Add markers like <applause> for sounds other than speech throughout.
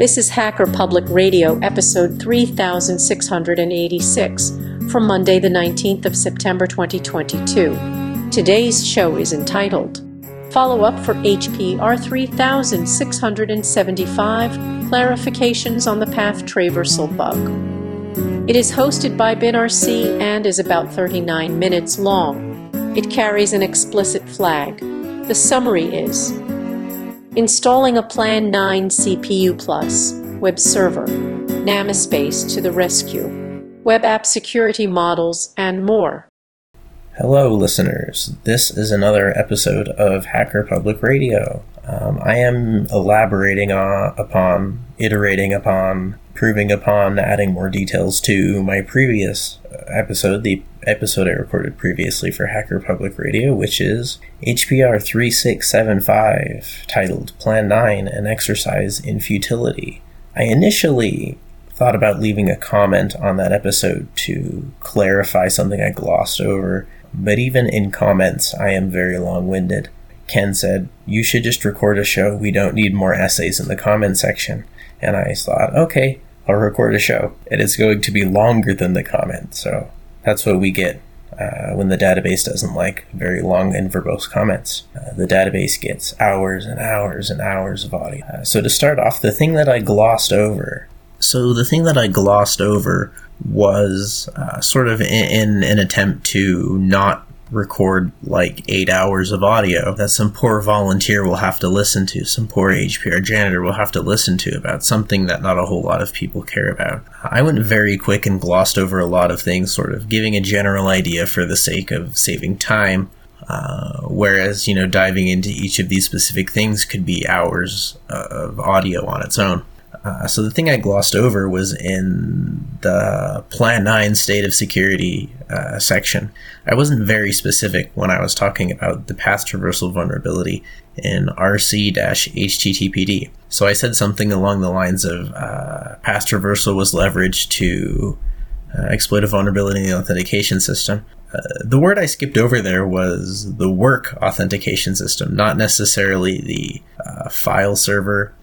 This is Hacker Public Radio, episode 3686, from Monday, the 19th of September 2022. Today's show is entitled Follow Up for HPR 3675 Clarifications on the Path Traversal Bug. It is hosted by BinRC and is about 39 minutes long. It carries an explicit flag. The summary is Installing a Plan 9 CPU Plus web server, Namespace to the rescue, web app security models, and more. Hello, listeners. This is another episode of Hacker Public Radio. Um, I am elaborating on, upon, iterating upon, improving upon, adding more details to my previous uh, episode, the episode I recorded previously for Hacker Public Radio, which is HPR 3675, titled Plan 9 An Exercise in Futility. I initially thought about leaving a comment on that episode to clarify something I glossed over, but even in comments, I am very long winded. Ken said, You should just record a show. We don't need more essays in the comment section. And I thought, okay, Record a show. And it's going to be longer than the comment. So that's what we get uh, when the database doesn't like very long and verbose comments. Uh, the database gets hours and hours and hours of audio. Uh, so to start off, the thing that I glossed over. So the thing that I glossed over was uh, sort of in, in an attempt to not record like eight hours of audio that some poor volunteer will have to listen to, some poor HPR janitor will have to listen to about something that not a whole lot of people care about. I went very quick and glossed over a lot of things, sort of giving a general idea for the sake of saving time. Uh, whereas, you know, diving into each of these specific things could be hours of audio on its own. Uh, so the thing I glossed over was in the Plan 9 State of Security uh, section. I wasn't very specific when I was talking about the path traversal vulnerability in RC-HTTPD. So I said something along the lines of uh, path traversal was leveraged to uh, exploit a vulnerability in the authentication system. Uh, the word I skipped over there was the work authentication system, not necessarily the uh, file server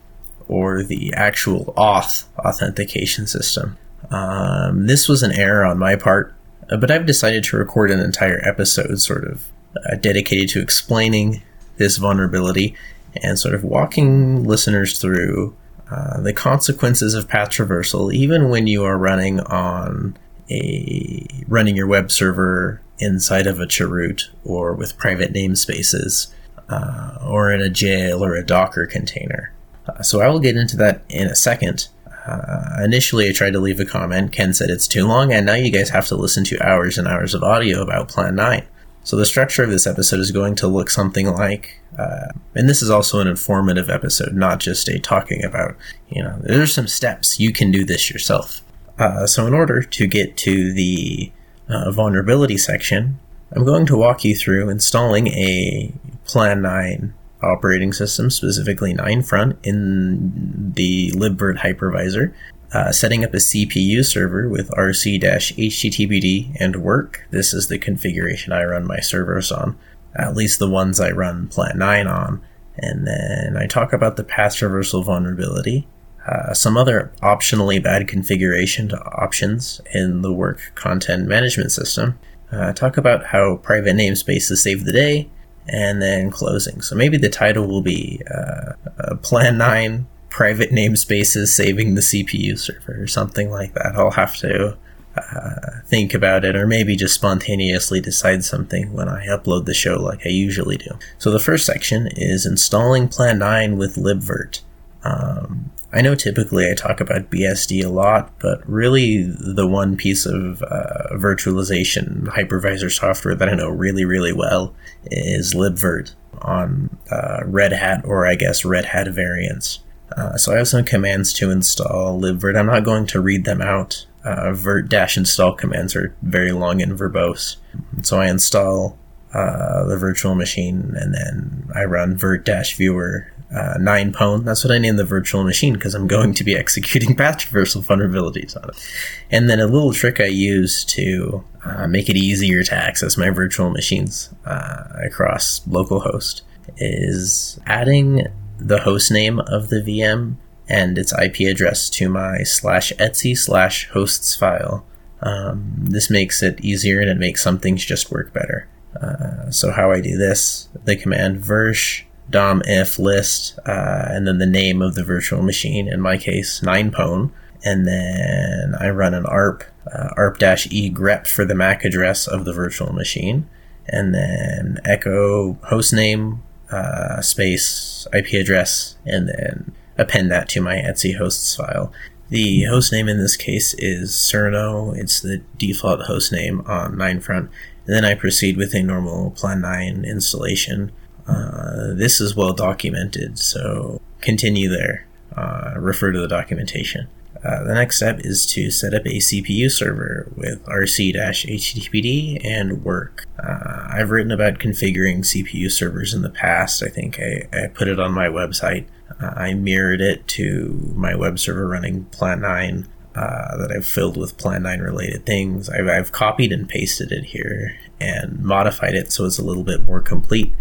or the actual auth authentication system. Um, this was an error on my part, uh, but I've decided to record an entire episode sort of uh, dedicated to explaining this vulnerability and sort of walking listeners through uh, the consequences of path traversal, even when you are running on a running your web server inside of a chroot or with private namespaces uh, or in a jail or a Docker container. Uh, so I will get into that in a second. Uh, initially, I tried to leave a comment. Ken said it's too long, and now you guys have to listen to hours and hours of audio about Plan 9. So the structure of this episode is going to look something like, uh, and this is also an informative episode, not just a talking about, you know, there's some steps. You can do this yourself. Uh, so in order to get to the uh, vulnerability section, I'm going to walk you through installing a Plan 9 operating system, specifically 9front, in the libvirt hypervisor, uh, setting up a CPU server with rc-httpd and work. This is the configuration I run my servers on, at least the ones I run Plan 9 on. And then I talk about the path traversal vulnerability, uh, some other optionally bad configuration options in the work content management system. Uh, talk about how private namespaces save the day, and then closing. So maybe the title will be uh, uh, Plan 9 Private Namespaces Saving the CPU Server or something like that. I'll have to uh, think about it or maybe just spontaneously decide something when I upload the show like I usually do. So the first section is installing Plan 9 with libvirt. Um, I know typically I talk about BSD a lot, but really the one piece of uh, virtualization hypervisor software that I know really, really well is libvirt on uh, Red Hat or I guess Red Hat variants. Uh, so I have some commands to install libvirt. I'm not going to read them out. Uh, virt dash install commands are very long and verbose. So I install uh, the virtual machine and then I run virt dash viewer uh, 9 pwn. That's what I named the virtual machine because I'm going to be <laughs> executing path traversal vulnerabilities on it. And then a little trick I use to uh, make it easier to access my virtual machines uh, across localhost is adding the host name of the VM and its IP address to my slash etsy slash hosts file. Um, this makes it easier and it makes some things just work better. Uh, so how I do this, the command versh dom if list, uh, and then the name of the virtual machine, in my case, 9pwn, and then I run an arp, uh, arp-e grep for the MAC address of the virtual machine, and then echo hostname, uh, space, IP address, and then append that to my Etsy hosts file. The hostname in this case is Cerno. It's the default hostname on Ninefront. And then I proceed with a normal Plan 9 installation. Uh, this is well documented, so continue there. Uh, refer to the documentation. Uh, the next step is to set up a CPU server with rc-httpd and work. Uh, I've written about configuring CPU servers in the past. I think I, I put it on my website. Uh, I mirrored it to my web server running Plan 9 uh, that I've filled with Plan 9 related things. I've, I've copied and pasted it here and modified it so it's a little bit more complete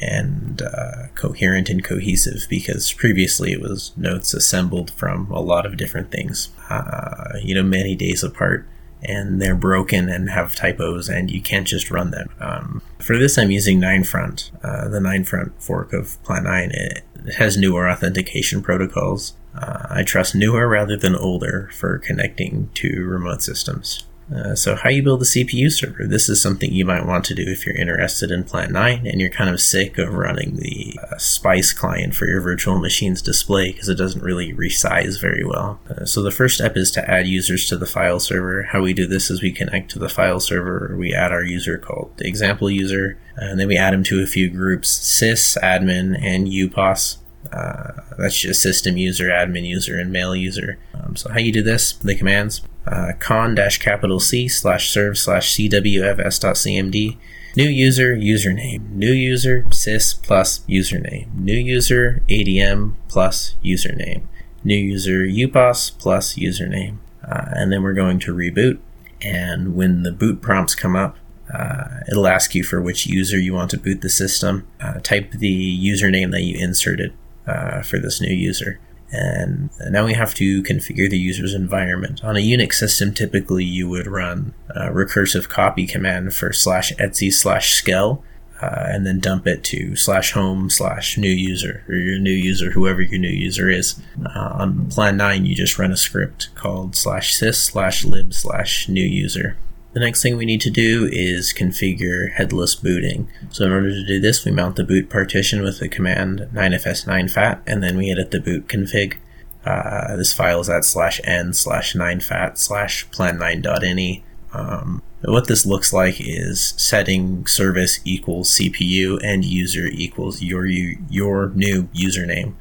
and uh, coherent and cohesive because previously it was notes assembled from a lot of different things, uh, you know, many days apart. And they're broken and have typos, and you can't just run them. Um, for this, I'm using Ninefront, uh, the Ninefront fork of Plan 9. It, has newer authentication protocols. Uh, I trust newer rather than older for connecting to remote systems. Uh, so how you build a CPU server. This is something you might want to do if you're interested in Plan 9 and you're kind of sick of running the uh, Spice client for your virtual machine's display because it doesn't really resize very well. Uh, so the first step is to add users to the file server. How we do this is we connect to the file server, we add our user called the example user, and then we add them to a few groups, sys, admin, and upos. Uh, that's just system user, admin user, and mail user. Um, so how you do this, the commands, uh, con dash capital C slash serve slash cwfs.cmd. New user, username. New user, sys plus username. New user, ADM plus username. New user, upos plus username. Uh, and then we're going to reboot. And when the boot prompts come up, uh, it'll ask you for which user you want to boot the system. Uh, type the username that you inserted uh, for this new user. And now we have to configure the user's environment. On a Unix system, typically you would run a recursive copy command for slash etsy slash skell, uh, and then dump it to slash home slash new user, or your new user, whoever your new user is. Uh, on Plan 9, you just run a script called slash sys slash lib slash new user. The next thing we need to do is configure headless booting. So in order to do this, we mount the boot partition with the command 9fs9fat, and then we edit the boot config. Uh, this file is at slash n slash 9fat slash plan9.ini. Um, what this looks like is setting service equals CPU and user equals your your new username.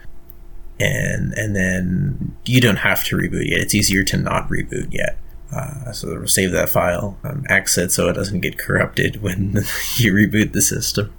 And and then you don't have to reboot yet. It's easier to not reboot yet. Uh, so save that file, um, exit so it doesn't get corrupted when <laughs> you reboot the system.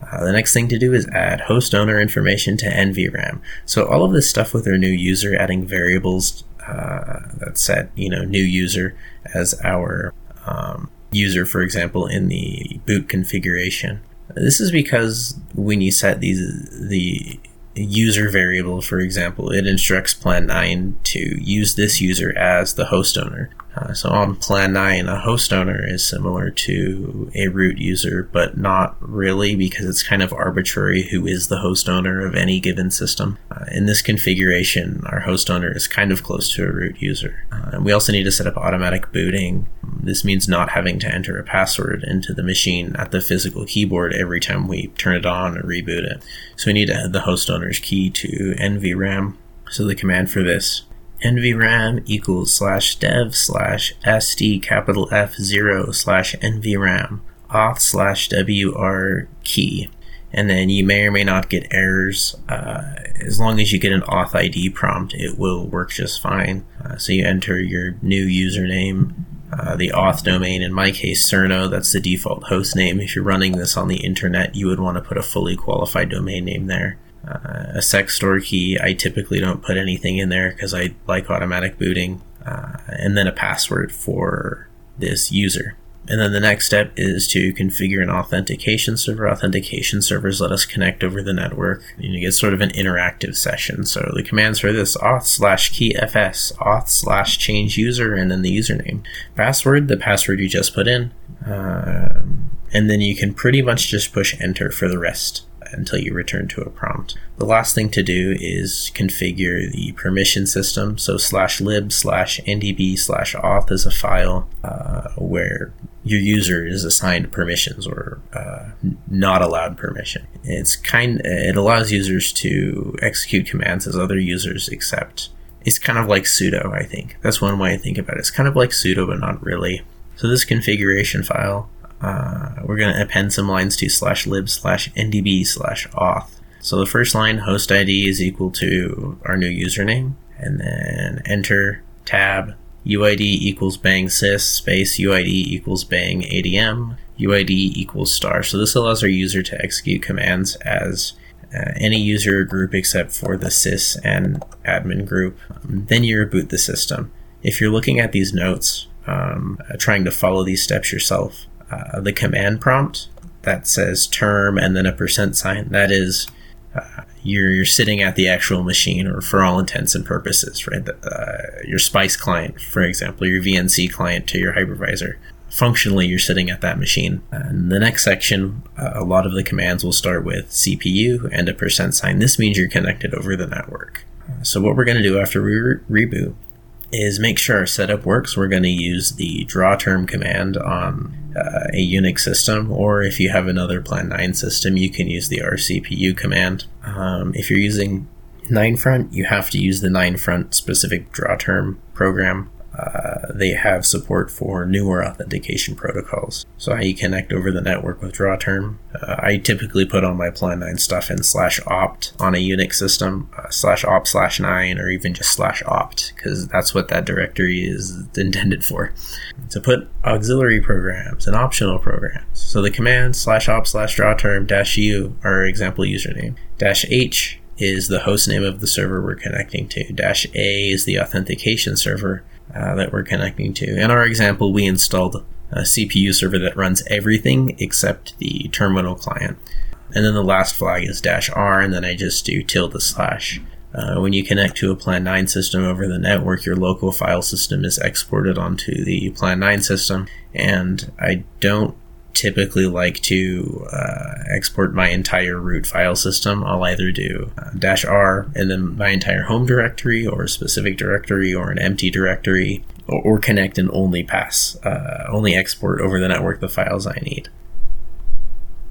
Uh, the next thing to do is add host owner information to NVRAM. So all of this stuff with our new user, adding variables uh, that set, you know, new user as our um, user, for example, in the boot configuration. This is because when you set these the user variable, for example, it instructs Plan 9 to use this user as the host owner. Uh, so on Plan 9, a host owner is similar to a root user, but not really because it's kind of arbitrary who is the host owner of any given system. Uh, in this configuration, our host owner is kind of close to a root user. Uh, we also need to set up automatic booting. This means not having to enter a password into the machine at the physical keyboard every time we turn it on or reboot it. So we need to add the host owner's key to NVRAM. So the command for this nvram equals slash dev slash sd capital F zero slash nvram auth slash wr key. And then you may or may not get errors. Uh, as long as you get an auth ID prompt, it will work just fine. Uh, so you enter your new username, uh, the auth domain, in my case, Cerno, that's the default host name. If you're running this on the internet, you would want to put a fully qualified domain name there uh, a store key. I typically don't put anything in there because I like automatic booting, uh, and then a password for this user. And then the next step is to configure an authentication server. Authentication servers let us connect over the network. You get sort of an interactive session. So the commands for this auth slash key fs, auth slash change user, and then the username. Password, the password you just put in. Um, and then you can pretty much just push enter for the rest until you return to a prompt. The last thing to do is configure the permission system. So slash lib slash ndb slash auth is a file uh, where your user is assigned permissions or uh, not allowed permission. It's kind. It allows users to execute commands as other users accept. It's kind of like sudo, I think. That's one way I think about it. It's kind of like sudo, but not really. So this configuration file uh, we're going to append some lines to slash lib slash ndb slash auth. So the first line, host ID, is equal to our new username, and then enter, tab, UID equals bang sys, space, UID equals bang ADM, UID equals star. So this allows our user to execute commands as uh, any user group except for the sys and admin group. Um, then you reboot the system. If you're looking at these notes, um, uh, trying to follow these steps yourself, uh, the command prompt that says term and then a percent sign. That is, uh, you're, you're sitting at the actual machine, or for all intents and purposes, right? Uh, your Spice client, for example, your VNC client to your hypervisor. Functionally, you're sitting at that machine. And the next section, uh, a lot of the commands will start with CPU and a percent sign. This means you're connected over the network. So, what we're going to do after we re- reboot is make sure our setup works. We're going to use the draw term command on uh, a Unix system, or if you have another Plan 9 system, you can use the rcpu command. Um, if you're using 9front, you have to use the 9front specific draw term program. Uh, they have support for newer authentication protocols. So how you connect over the network with DrawTerm. Uh, I typically put all my plan 9 stuff in slash opt on a Unix system, uh, slash opt slash 9, or even just slash opt, because that's what that directory is <laughs> intended for. To put auxiliary programs and optional programs. So the command slash opt slash draw term dash u are example username. Dash h is the host name of the server we're connecting to. Dash A is the authentication server uh, that we're connecting to. In our example, we installed a CPU server that runs everything except the terminal client. And then the last flag is dash R, and then I just do tilde slash. Uh, when you connect to a Plan 9 system over the network, your local file system is exported onto the Plan 9 system. And I don't typically like to uh, export my entire root file system, I'll either do uh, dash R and then my entire home directory or a specific directory or an empty directory or, or connect and only pass, uh, only export over the network the files I need.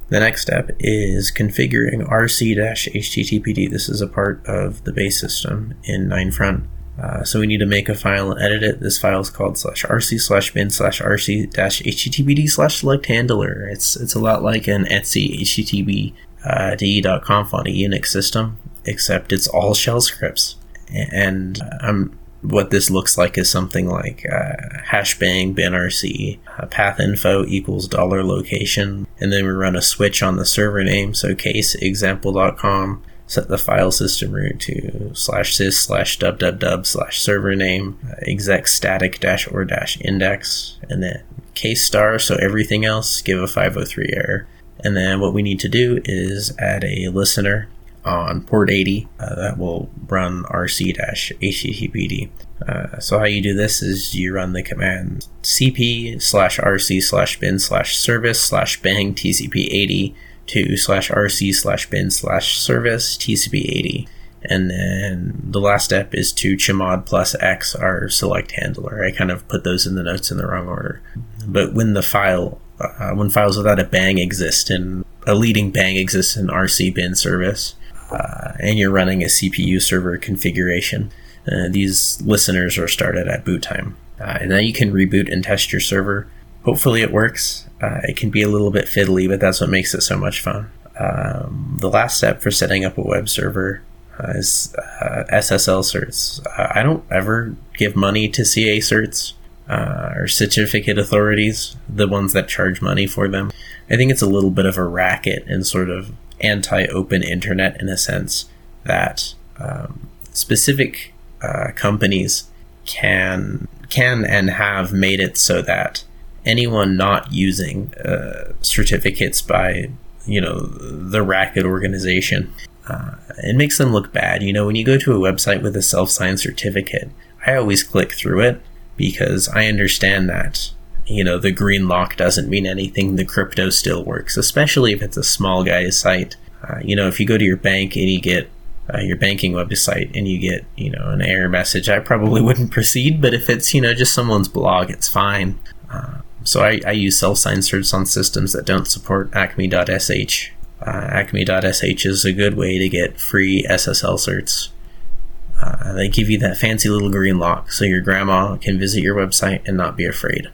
The next step is configuring rc-httpd. This is a part of the base system in 9front. Uh, so we need to make a file and edit it. This file is called slash rc slash bin slash rc dash httpd slash select handler. It's it's a lot like an etc http uh, on a Unix system, except it's all shell scripts. And um, what this looks like is something like uh, hashbang binrc uh, path info equals dollar location, and then we run a switch on the server name. So case example.com set the file system root to slash sys slash dub dub dub slash server name uh, exec static dash or dash index and then case star so everything else give a 503 error. And then what we need to do is add a listener on port 80 uh, that will run rc dash httpd uh, so how you do this is you run the command cp slash rc slash bin slash service slash bang tcp 80 to slash rc slash bin slash service tcp80. And then the last step is to chmod plus x our select handler. I kind of put those in the notes in the wrong order. But when the file, uh, when files without a bang exist and a leading bang exists in rc bin service, uh, and you're running a CPU server configuration, uh, these listeners are started at boot time. Uh, and then you can reboot and test your server. Hopefully it works. Uh, it can be a little bit fiddly, but that's what makes it so much fun. Um, the last step for setting up a web server uh, is uh, SSL certs. Uh, I don't ever give money to CA certs uh, or certificate authorities, the ones that charge money for them. I think it's a little bit of a racket and sort of anti open internet in a sense that um, specific uh, companies can can and have made it so that anyone not using uh, certificates by you know the racket organization. Uh, it makes them look bad. You know, when you go to a website with a self-signed certificate, I always click through it because I understand that you know the green lock doesn't mean anything. The crypto still works, especially if it's a small guy's site. Uh, you know, if you go to your bank and you get uh, your banking website and you get you know an error message, I probably <laughs> wouldn't proceed. But if it's you know just someone's blog, it's fine. Uh, so I, I use self-signed certs on systems that don't support Acme.sh. Uh, Acme.sh is a good way to get free SSL certs. Uh, they give you that fancy little green lock so your grandma can visit your website and not be afraid.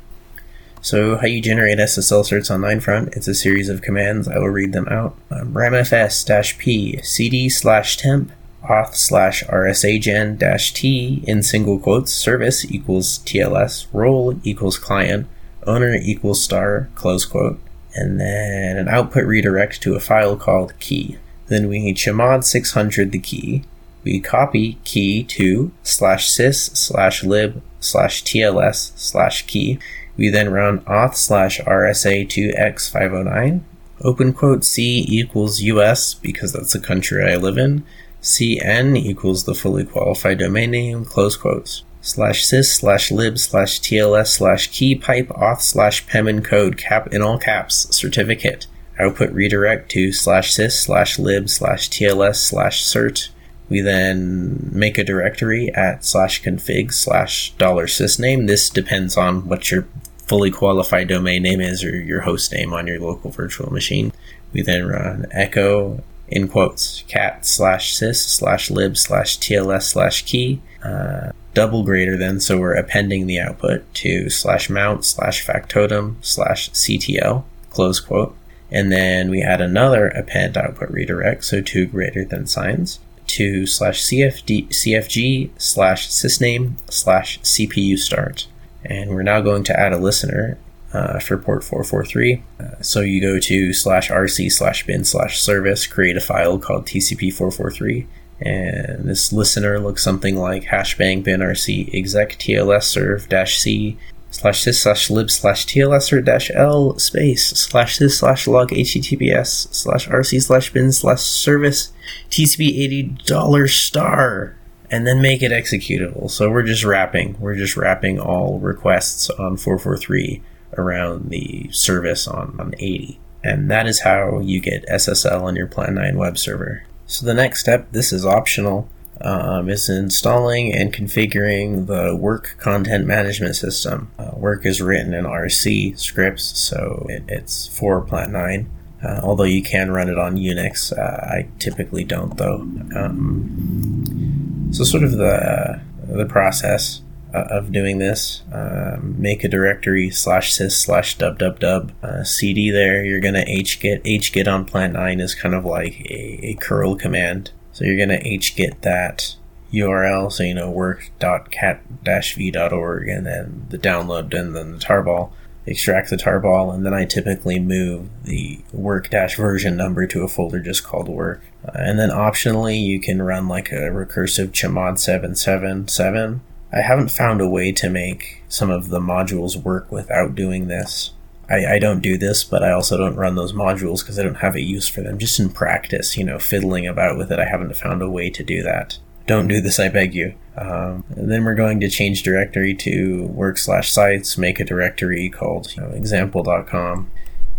So, how you generate SSL certs on Ninefront, it's a series of commands. I will read them out. Um, ramfs-p cd slash temp auth slash rsagen dash t in single quotes service equals tls role equals client owner equals star close quote and then an output redirect to a file called key. Then we chmod 600 the key. We copy key to slash sys slash lib slash tls slash key. We then run auth slash rsa2x509. Open quote C equals US because that's the country I live in. CN equals the fully qualified domain name, close quotes slash sys slash lib slash tls slash key pipe auth slash pem code cap in all caps certificate. Output redirect to slash sys slash lib slash tls slash cert. We then make a directory at slash config slash dollar sysname this depends on what your fully qualified domain name is or your host name on your local virtual machine. We then run echo in quotes cat slash sys slash lib slash tls slash key. Uh, double greater than, so we're appending the output to slash mount slash factotum slash CTL, close quote. And then we add another append output redirect, so two greater than signs, to slash CFD, CFG slash sysname slash CPU start. And we're now going to add a listener uh, for port 443. Uh, so you go to slash rc slash bin slash service, create a file called TCP443, and this listener looks something like hashbang binrc exec tls serve dash c slash sys slash lib slash tlsr dash l space slash sys slash log https slash rc slash bin slash service tcp $80 star and then make it executable. So we're just wrapping, we're just wrapping all requests on 443 around the service on, on 80. And that is how you get SSL on your Plan 9 web server. So the next step, this is optional, um, is installing and configuring the work content management system. Uh, work is written in RC scripts, so it, it's for Plant 9. Uh, although you can run it on Unix, uh, I typically don't though. Um, so sort of the the process uh, of doing this. Um, make a directory slash sys slash dub dub dub uh, cd there. You're gonna hgit. hgit on plant 9 is kind of like a, a curl command. So you're gonna hgit that URL, so you know work.cat-v.org, and then the download, and then the tarball. Extract the tarball, and then I typically move the work dash version number to a folder just called work. Uh, and then optionally, you can run like a recursive chmod 777 I haven't found a way to make some of the modules work without doing this. I, I don't do this, but I also don't run those modules because I don't have a use for them. Just in practice, you know, fiddling about with it, I haven't found a way to do that. Don't do this, I beg you. Um, then we're going to change directory to work slash sites, make a directory called you know, example.com,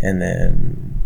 and then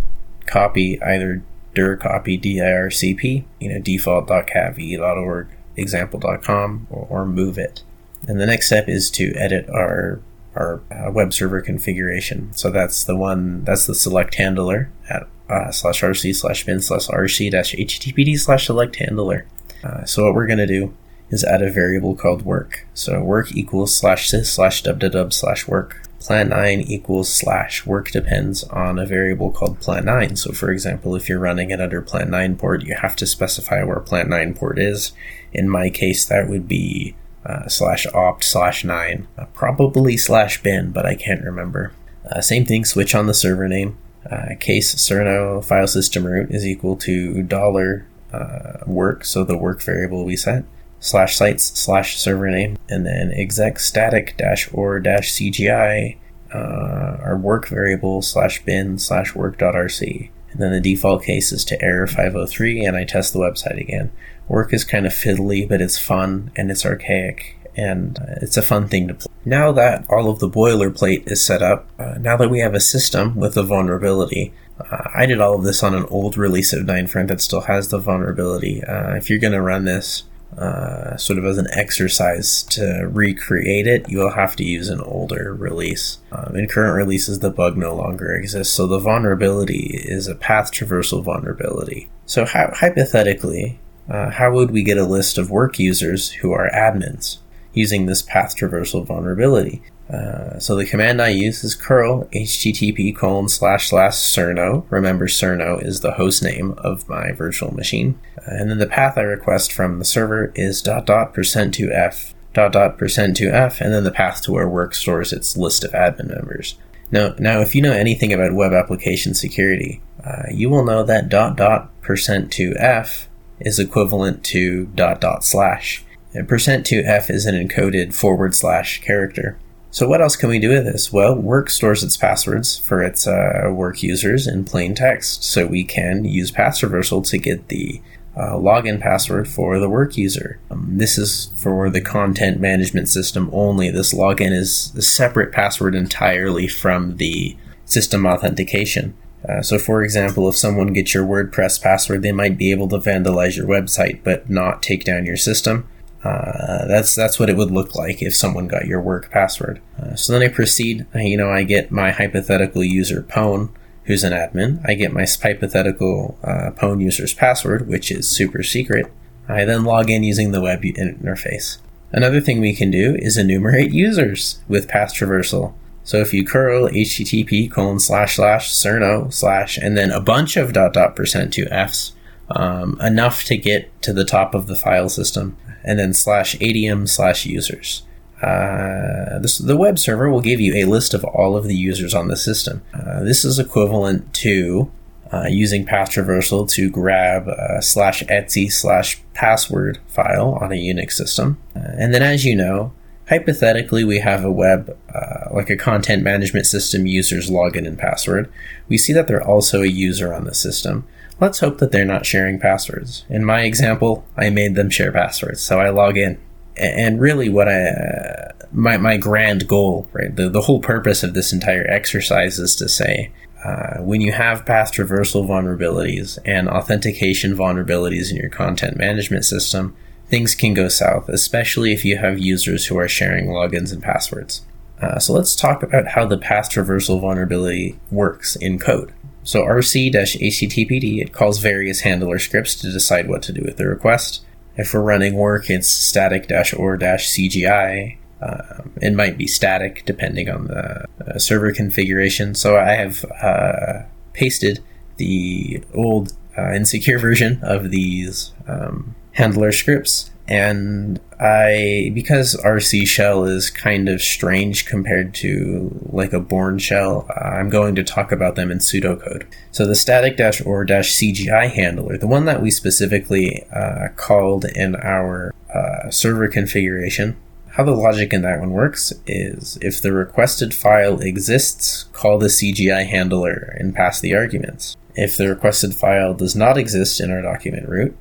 copy either dir copy dircp, you know, default.catv.org, example.com, or, or move it. And the next step is to edit our our uh, web server configuration. So that's the one, that's the select handler at uh, slash rc slash bin slash rc dash httpd slash select handler. Uh, so what we're going to do is add a variable called work. So work equals slash sys slash dub slash work. Plan 9 equals slash work depends on a variable called plan 9. So for example, if you're running it under plan 9 port, you have to specify where plan 9 port is. In my case, that would be uh, slash opt slash nine, uh, probably slash bin, but I can't remember. Uh, same thing, switch on the server name. Uh, case cerno file system root is equal to dollar uh, work, so the work variable we set, slash sites slash server name, and then exec static dash or dash CGI uh, our work variable slash bin slash work.rc. And then the default case is to error 503 and I test the website again. Work is kind of fiddly, but it's fun and it's archaic and it's a fun thing to play. Now that all of the boilerplate is set up, uh, now that we have a system with a vulnerability, uh, I did all of this on an old release of Ninefront that still has the vulnerability. Uh, if you're going to run this uh, sort of as an exercise to recreate it, you will have to use an older release. Um, in current releases, the bug no longer exists, so the vulnerability is a path traversal vulnerability. So, hypothetically, uh, how would we get a list of work users who are admins? using this path traversal vulnerability. Uh, so the command I use is curl http colon slash slash cerno. Remember, cerno is the host name of my virtual machine. Uh, and then the path I request from the server is dot dot percent to f dot dot percent to f, and then the path to where work stores its list of admin members. Now, now, if you know anything about web application security, uh, you will know that dot dot percent to f is equivalent to dot dot slash. And percent 2f is an encoded forward slash character. So what else can we do with this? Well, work stores its passwords for its uh, work users in plain text, so we can use path traversal to get the uh, login password for the work user. Um, this is for the content management system only. This login is a separate password entirely from the system authentication. Uh, so, for example, if someone gets your WordPress password, they might be able to vandalize your website but not take down your system. Uh, that's that's what it would look like if someone got your work password. Uh, so then I proceed. You know, I get my hypothetical user Pwn, who's an admin. I get my hypothetical uh, Pwn user's password, which is super secret. I then log in using the web interface. Another thing we can do is enumerate users with path traversal. So if you curl http colon slash slash surno slash and then a bunch of dot dot percent to f's, um, enough to get to the top of the file system and then slash adm slash users. Uh, this, the web server will give you a list of all of the users on the system. Uh, this is equivalent to uh, using path traversal to grab slash etc slash password file on a Unix system. Uh, and then, as you know, hypothetically, we have a web, uh, like a content management system user's login and password. We see that they're also a user on the system. Let's hope that they're not sharing passwords. In my example, I made them share passwords, so I log in. And really, what I uh, my my grand goal, right? The the whole purpose of this entire exercise is to say, uh, when you have path traversal vulnerabilities and authentication vulnerabilities in your content management system, things can go south, especially if you have users who are sharing logins and passwords. Uh, so let's talk about how the path traversal vulnerability works in code. So rc-httpd, it calls various handler scripts to decide what to do with the request. If we're running work, it's static-or-cgi. Um, it might be static depending on the uh, server configuration. So I have uh, pasted the old uh, insecure version of these um, handler scripts and I because RC shell is kind of strange compared to like a Bourne shell, I'm going to talk about them in pseudocode. So the static dash or dash CGI handler, the one that we specifically uh, called in our uh, server configuration, how the logic in that one works is if the requested file exists, call the CGI handler and pass the arguments. If the requested file does not exist in our document root,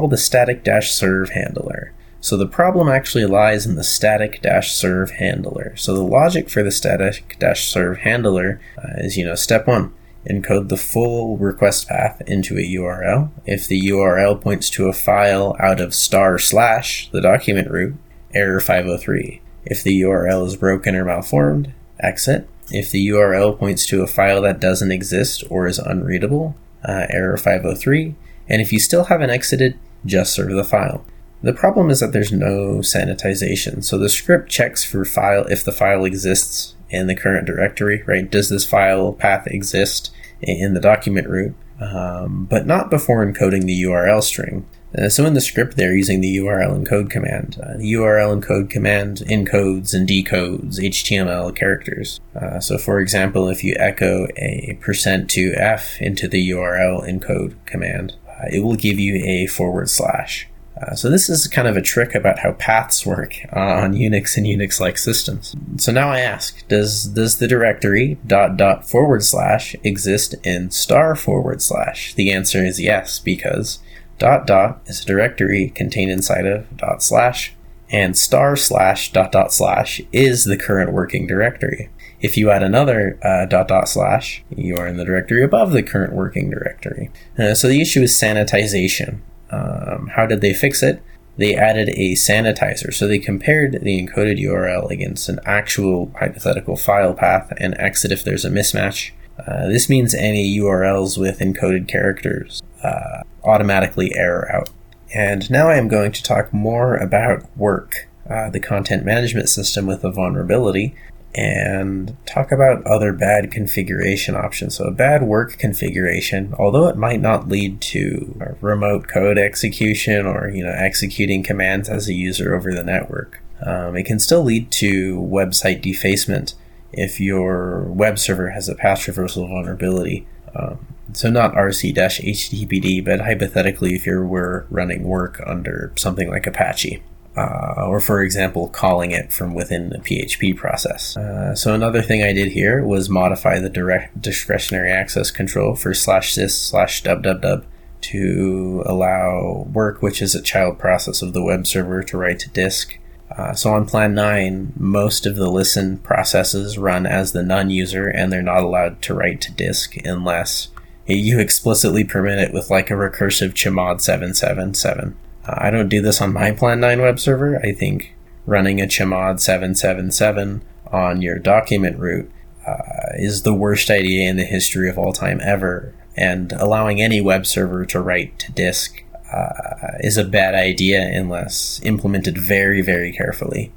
call the static-serve handler. So the problem actually lies in the static-serve handler. So the logic for the static-serve handler uh, is, you know, step one, encode the full request path into a URL. If the URL points to a file out of star slash, the document root, error 503. If the URL is broken or malformed, exit. If the URL points to a file that doesn't exist or is unreadable, uh, error 503 and if you still haven't exited, just serve the file. The problem is that there's no sanitization, so the script checks for file if the file exists in the current directory, right? Does this file path exist in the document root? Um, but not before encoding the URL string. Uh, so in the script, they're using the URL encode command. Uh, the URL encode command encodes and decodes HTML characters. Uh, so for example, if you echo a percent to f into the URL encode command, uh, it will give you a forward slash. Uh, so this is kind of a trick about how paths work uh, on Unix and Unix-like systems. So now I ask, does does the directory dot dot forward slash exist in star forward slash? The answer is yes, because dot dot is a directory contained inside of dot slash, and star slash dot dot slash is the current working directory. If you add another uh, dot dot slash, you are in the directory above the current working directory. Uh, so the issue is sanitization. Um, how did they fix it? They added a sanitizer. So they compared the encoded URL against an actual hypothetical file path and exit if there's a mismatch. Uh, this means any URLs with encoded characters uh, automatically error out. And now I am going to talk more about work, uh, the content management system with a vulnerability, and talk about other bad configuration options. So, a bad work configuration, although it might not lead to remote code execution or you know executing commands as a user over the network, um, it can still lead to website defacement if your web server has a path traversal vulnerability. Um, so not rc-httpd, but hypothetically, if you were running work under something like Apache uh, or for example, calling it from within the PHP process. Uh, so another thing I did here was modify the direct discretionary access control for slash sys slash www to allow work, which is a child process of the web server, to write to disk. Uh, so on plan 9, most of the listen processes run as the non user and they're not allowed to write to disk unless you explicitly permit it with like a recursive chmod 777. Uh, I don't do this on my Plan 9 web server. I think running a chmod 777 on your document root uh, is the worst idea in the history of all time ever. And allowing any web server to write to disk uh, is a bad idea unless implemented very, very carefully.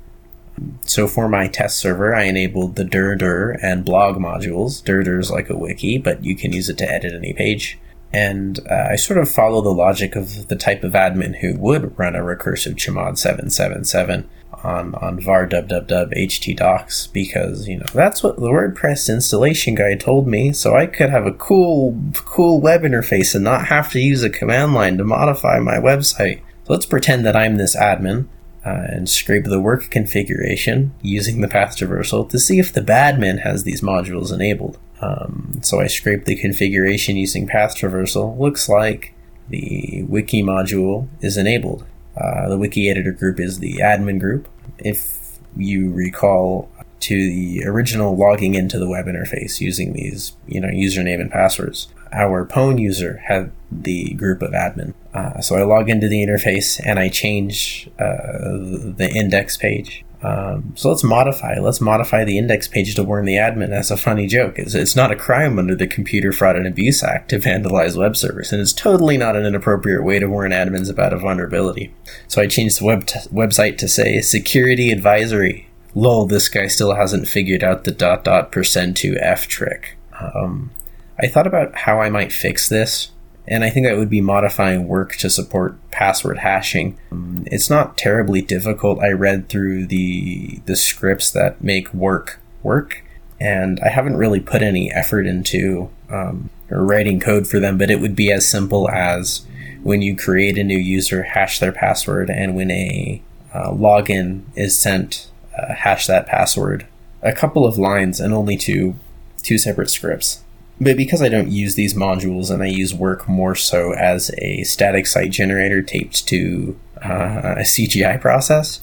So for my test server, I enabled the dir and blog modules. dir is like a wiki, but you can use it to edit any page. And uh, I sort of follow the logic of the type of admin who would run a recursive chmod 777 on, on var www htdocs because, you know, that's what the WordPress installation guy told me, so I could have a cool, cool web interface and not have to use a command line to modify my website. So let's pretend that I'm this admin uh, and scrape the work configuration using the path traversal to see if the badmin has these modules enabled. Um, so I scraped the configuration using path traversal. Looks like the wiki module is enabled. Uh, the wiki editor group is the admin group. If you recall to the original logging into the web interface using these, you know, username and passwords, our Pwn user had the group of admin. Uh, so I log into the interface and I change uh, the index page um, so let's modify. Let's modify the index page to warn the admin as a funny joke. It's, it's not a crime under the Computer Fraud and Abuse Act to vandalize web servers, and it's totally not an inappropriate way to warn admins about a vulnerability. So I changed the web t- website to say security advisory. Lol, this guy still hasn't figured out the dot dot percent to f trick. Um, I thought about how I might fix this and I think that would be modifying work to support password hashing. It's not terribly difficult. I read through the the scripts that make work work, and I haven't really put any effort into um, writing code for them. But it would be as simple as when you create a new user, hash their password, and when a uh, login is sent, uh, hash that password. A couple of lines and only two two separate scripts. But because I don't use these modules and I use work more so as a static site generator taped to uh, a CGI process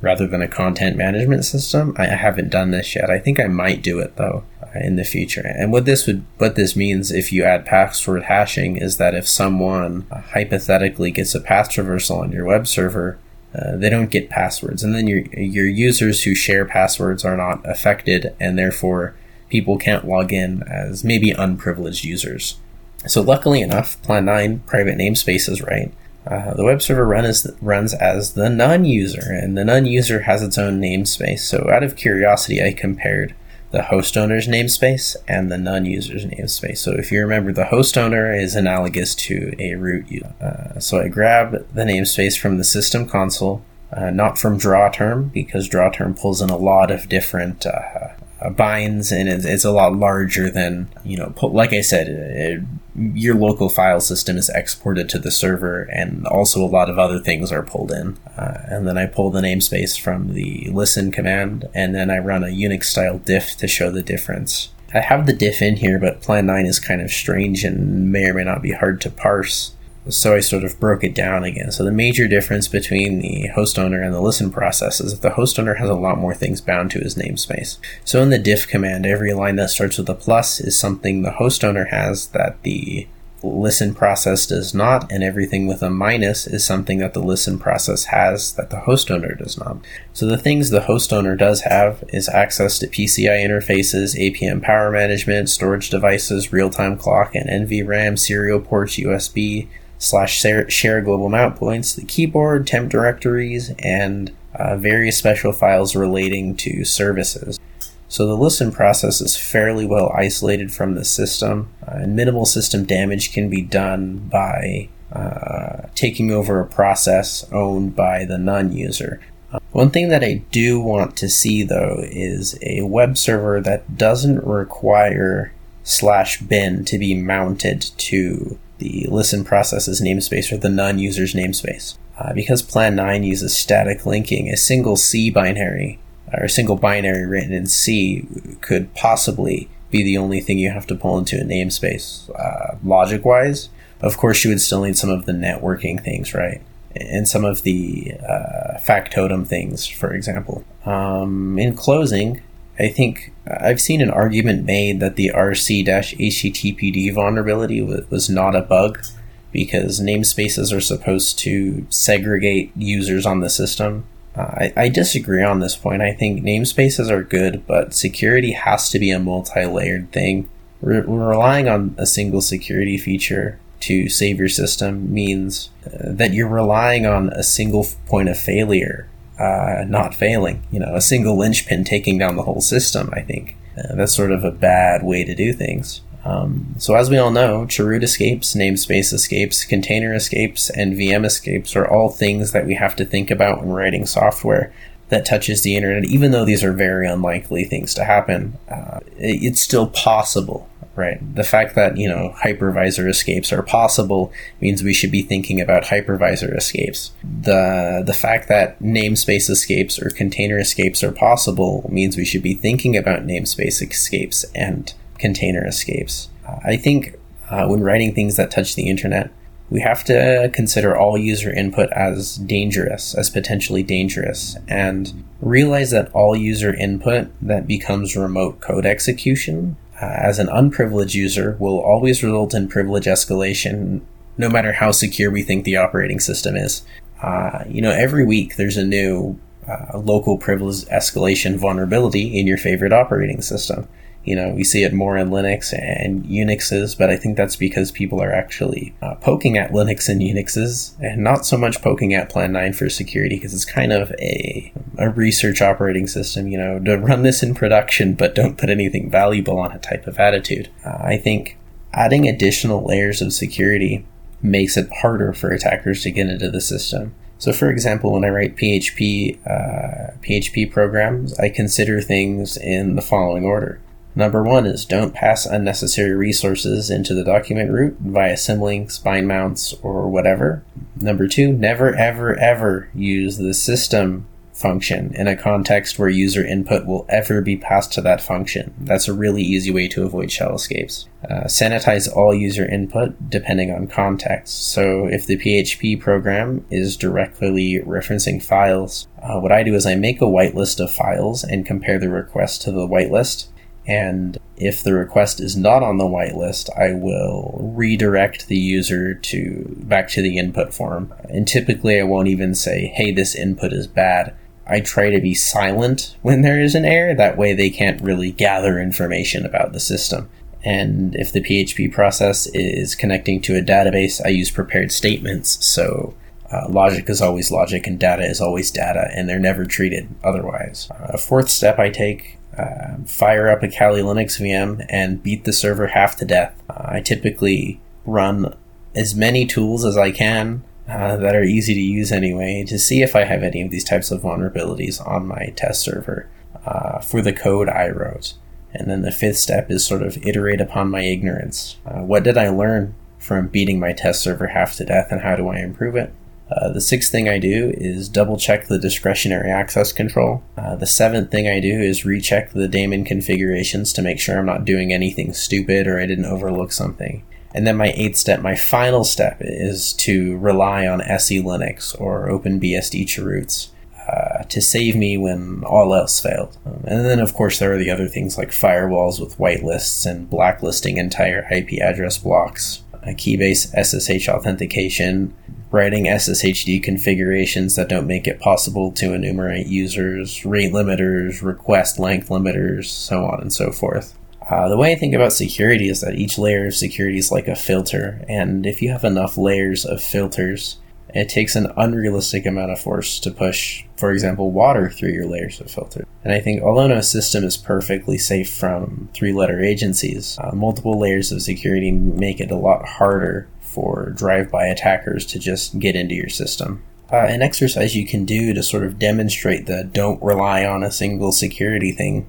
rather than a content management system, I haven't done this yet. I think I might do it though uh, in the future. And what this would, what this means if you add password hashing is that if someone uh, hypothetically gets a path traversal on your web server, uh, they don't get passwords, and then your your users who share passwords are not affected, and therefore people can't log in as maybe unprivileged users. So luckily enough, Plan 9 private namespace is right. Uh, the web server run is, runs as the none user, and the none user has its own namespace. So out of curiosity, I compared the host owner's namespace and the none user's namespace. So if you remember, the host owner is analogous to a root user. Uh, so I grab the namespace from the system console, uh, not from draw term, because draw term pulls in a lot of different uh, uh, binds, and it's, it's, a lot larger than you know. Like I said, it, your local file system is exported to the server, and also a lot of other things are pulled in. Uh, and then I pull the namespace from the listen command, and then I run a Unix style diff to show the difference. I have the diff in here, but Plan 9 is kind of strange and may or may not be hard to parse so I sort of broke it down again. So the major difference between the host owner and the listen process is that the host owner has a lot more things bound to his namespace. So in the diff command, every line that starts with a plus is something the host owner has that the listen process does not, and everything with a minus is something that the listen process has that the host owner does not. So the things the host owner does have is access to PCI interfaces, APM power management, storage devices, real-time clock, and NVRAM, serial ports, USB, slash share global mount points, the keyboard, temp directories, and uh, various special files relating to services. So the listen process is fairly well isolated from the system, uh, and minimal system damage can be done by uh, taking over a process owned by the none user. Uh, one thing that I do want to see though is a web server that doesn't require slash bin to be mounted to the listen process's namespace or the none-user's namespace. Uh, because Plan 9 uses static linking, a single C binary or a single binary written in C could possibly be the only thing you have to pull into a namespace. Uh, logic wise, of course, you would still need some of the networking things, right? And some of the uh, factotum things, for example. Um, in closing, I think I've seen an argument made that the RC-HTTPD vulnerability was not a bug because namespaces are supposed to segregate users on the system. Uh, I, I, disagree on this point. I think namespaces are good, but security has to be a multi layered thing. Re- relying on a single security feature to save your system means uh, that you're relying on a single point of failure uh, not failing. You know, a single linchpin taking down the whole system. I think uh, that's sort of a bad way to do things. Um, so as we all know, chroot escapes, namespace escapes, container escapes, and VM escapes are all things that we have to think about when writing software that touches the internet. Even though these are very unlikely things to happen, uh, it's still possible right? The fact that, you know, hypervisor escapes are possible means we should be thinking about hypervisor escapes. The the fact that namespace escapes or container escapes are possible means we should be thinking about namespace escapes and container escapes. Uh, I think uh, when writing things that touch the internet, we have to consider all user input as dangerous, as potentially dangerous, and realize that all user input that becomes remote code execution as an unprivileged user will always result in privilege escalation no matter how secure we think the operating system is. Uh, you know, every week there's a new uh, local privilege escalation vulnerability in your favorite operating system. You know, we see it more in Linux and Unixes, but I think that's because people are actually uh, poking at Linux and Unixes and not so much poking at Plan 9 for security because it's kind of a, a research operating system, you know, to run this in production but don't put anything valuable on a type of attitude. Uh, I think adding additional layers of security makes it harder for attackers to get into the system. So, for example, when I write PHP uh, PHP programs, I consider things in the following order. Number one is don't pass unnecessary resources into the document root via symlinks, bind mounts, or whatever. Number two, never ever ever use the system function in a context where user input will ever be passed to that function. That's a really easy way to avoid shell escapes. Uh, sanitize all user input depending on context. So if the PHP program is directly referencing files, uh, what I do is I make a whitelist of files and compare the request to the whitelist and if the request is not on the whitelist, I will redirect the user to back to the input form. And typically I won't even say, hey, this input is bad. I try to be silent when there is an error. That way they can't really gather information about the system. And if the PHP process is connecting to a database, I use prepared statements. So uh, logic is always logic and data is always data, and they're never treated otherwise. Uh, a fourth step I take uh, fire up a Kali Linux VM and beat the server half to death. Uh, I typically run as many tools as I can uh, that are easy to use anyway to see if I have any of these types of vulnerabilities on my test server. uh, for the code I wrote. And then the fifth step is sort of iterate upon my ignorance. What did I learn from beating my test server half to death, and how do I improve it? Uh, the sixth thing I do is double check the discretionary access control. Uh, the seventh thing I do is recheck the daemon configurations to make sure I'm not doing anything stupid or I didn't overlook something. And then my eighth step, my final step, is to rely on SELinux or OpenBSD chroots uh, to save me when all else failed. Um, and then, of course, there are the other things like firewalls with whitelists and blacklisting entire IP address blocks, key-based SSH authentication, writing SSHD configurations that don't make it possible to enumerate users, rate limiters, request length limiters, so on and so forth. Uh, the way I think about security is that each layer of security is like a filter, and if you have enough layers of filters, it takes an unrealistic amount of force to push, for example, water through your layers of filter. And I think although no system is perfectly safe from three letter agencies, uh, multiple layers of security make it a lot harder for drive by attackers to just get into your system. Uh, an exercise you can do to sort of demonstrate the don't rely on a single security thing,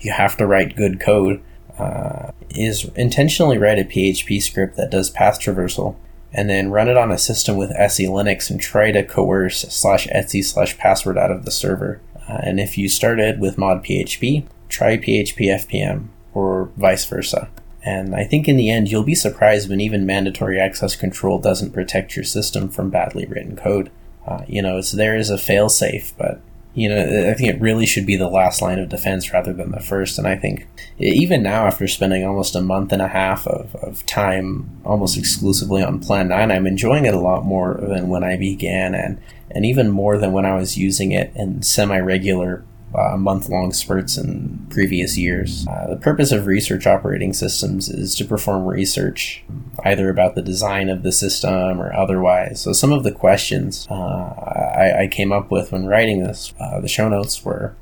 you have to write good code, uh, is intentionally write a PHP script that does path traversal and then run it on a system with SELinux and try to coerce slash etsy slash password out of the server. Uh, and if you started with mod PHP, try PHP FPM or vice versa. And I think in the end, you'll be surprised when even mandatory access control doesn't protect your system from badly written code. Uh, you know, it's there as a failsafe, but you know, I think it really should be the last line of defense rather than the first. And I think even now, after spending almost a month and a half of, of time almost exclusively on Plan 9, I'm enjoying it a lot more than when I began and, and even more than when I was using it in semi regular uh, month long spurts in previous years. Uh, the purpose of research operating systems is to perform research, either about the design of the system or otherwise. So, some of the questions uh, I, I, came up with when writing this, uh, the show notes were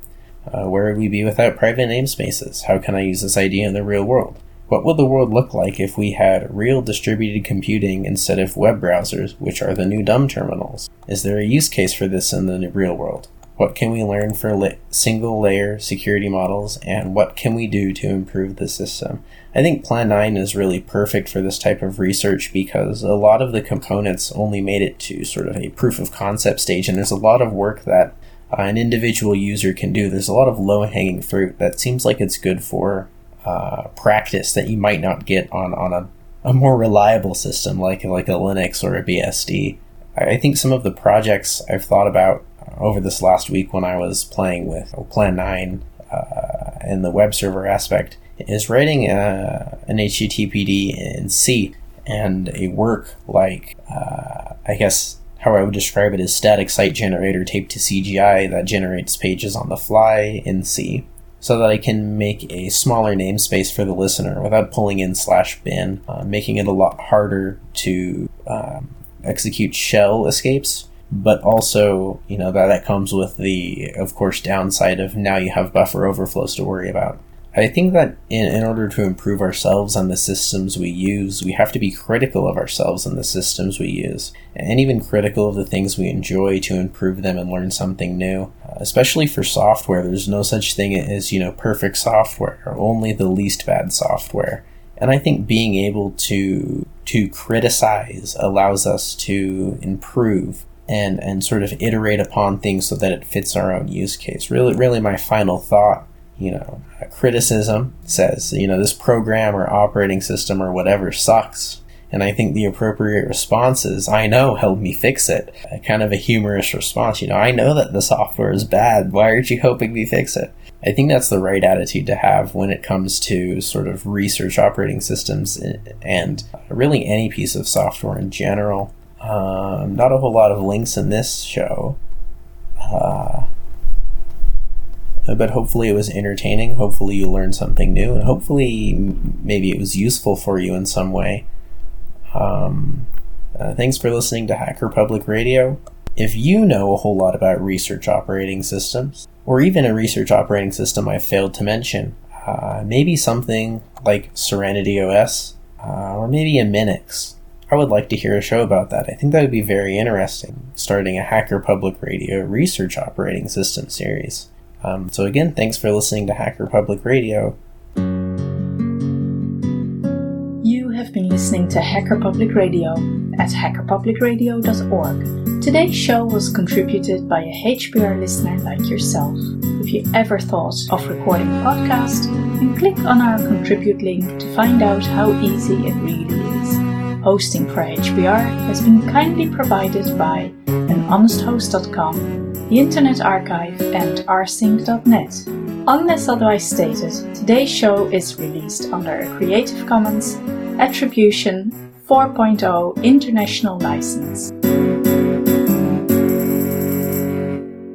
uh, Where would we be without private namespaces? How can I use this idea in the real world? What would the world look like if we had real distributed computing instead of web browsers, which are the new dumb terminals? Is there a use case for this in the real world? What can we learn for single layer security models, and what can we do to improve the system? I think Plan 9 is really perfect for this type of research because a lot of the components only made it to sort of a proof of concept stage, and there's a lot of work that uh, an individual user can do. There's a lot of low hanging fruit that seems like it's good for uh, practice that you might not get on, on a, a more reliable system like, like a Linux or a BSD. I think some of the projects I've thought about over this last week when I was playing with Plan 9 uh, in the web server aspect is writing a, uh, an HTTPD in C and a werc like, uh, I guess how I would describe it is static site generator taped to CGI that generates pages on the fly in C so that I can make a smaller namespace for the listener without pulling in slash bin, uh, making it a lot harder to um, execute shell escapes but also you know that that comes with the of course downside of now you have buffer overflows to worry about. I think that in, in order to improve ourselves and the systems we use we have to be critical of ourselves and the systems we use and even critical of the things we enjoy to improve them and learn something new. Especially for software there's no such thing as you know perfect software only the least bad software. And I think being able to to criticize allows us to improve and and sort of iterate upon things so that it fits our own use case. Really, really, my final thought. You know, criticism says you know this program or operating system or whatever sucks, and I think the appropriate response is, I know, help me fix it. A kind of a humorous response. You know, I know that the software is bad. Why aren't you helping me fix it? I think that's the right attitude to have when it comes to sort of research operating systems eh, and really any piece of software in general. Um, not a whole lot of links in this show. Uh, but hopefully it was entertaining. Hopefully you learned something new, and hopefully maybe it was useful for you in some way. Um, uh, thanks for listening to Hacker Public Radio. If you know a whole lot about research operating systems, or even a research operating system I failed to mention, uh, maybe something like Serenity OS, uh, or maybe a Minix, I would like to hear a show about that. I think that would be very interesting, starting a Hacker Public Radio research operating system series. Um, so again, thanks for listening to Hacker Public Radio. You have been listening to Hacker Public Radio at hackerpublicradio.org. Today's show was contributed by a HPR listener like yourself. If you ever thought of recording a podcast, then click on our contribute link to find out how easy it really is. Hosting for HPR has been kindly provided by anhonesthost.com, the Internet Archive, and rsync.net. Unless otherwise stated, today's show is released under a Creative Commons Attribution 4.0 International License.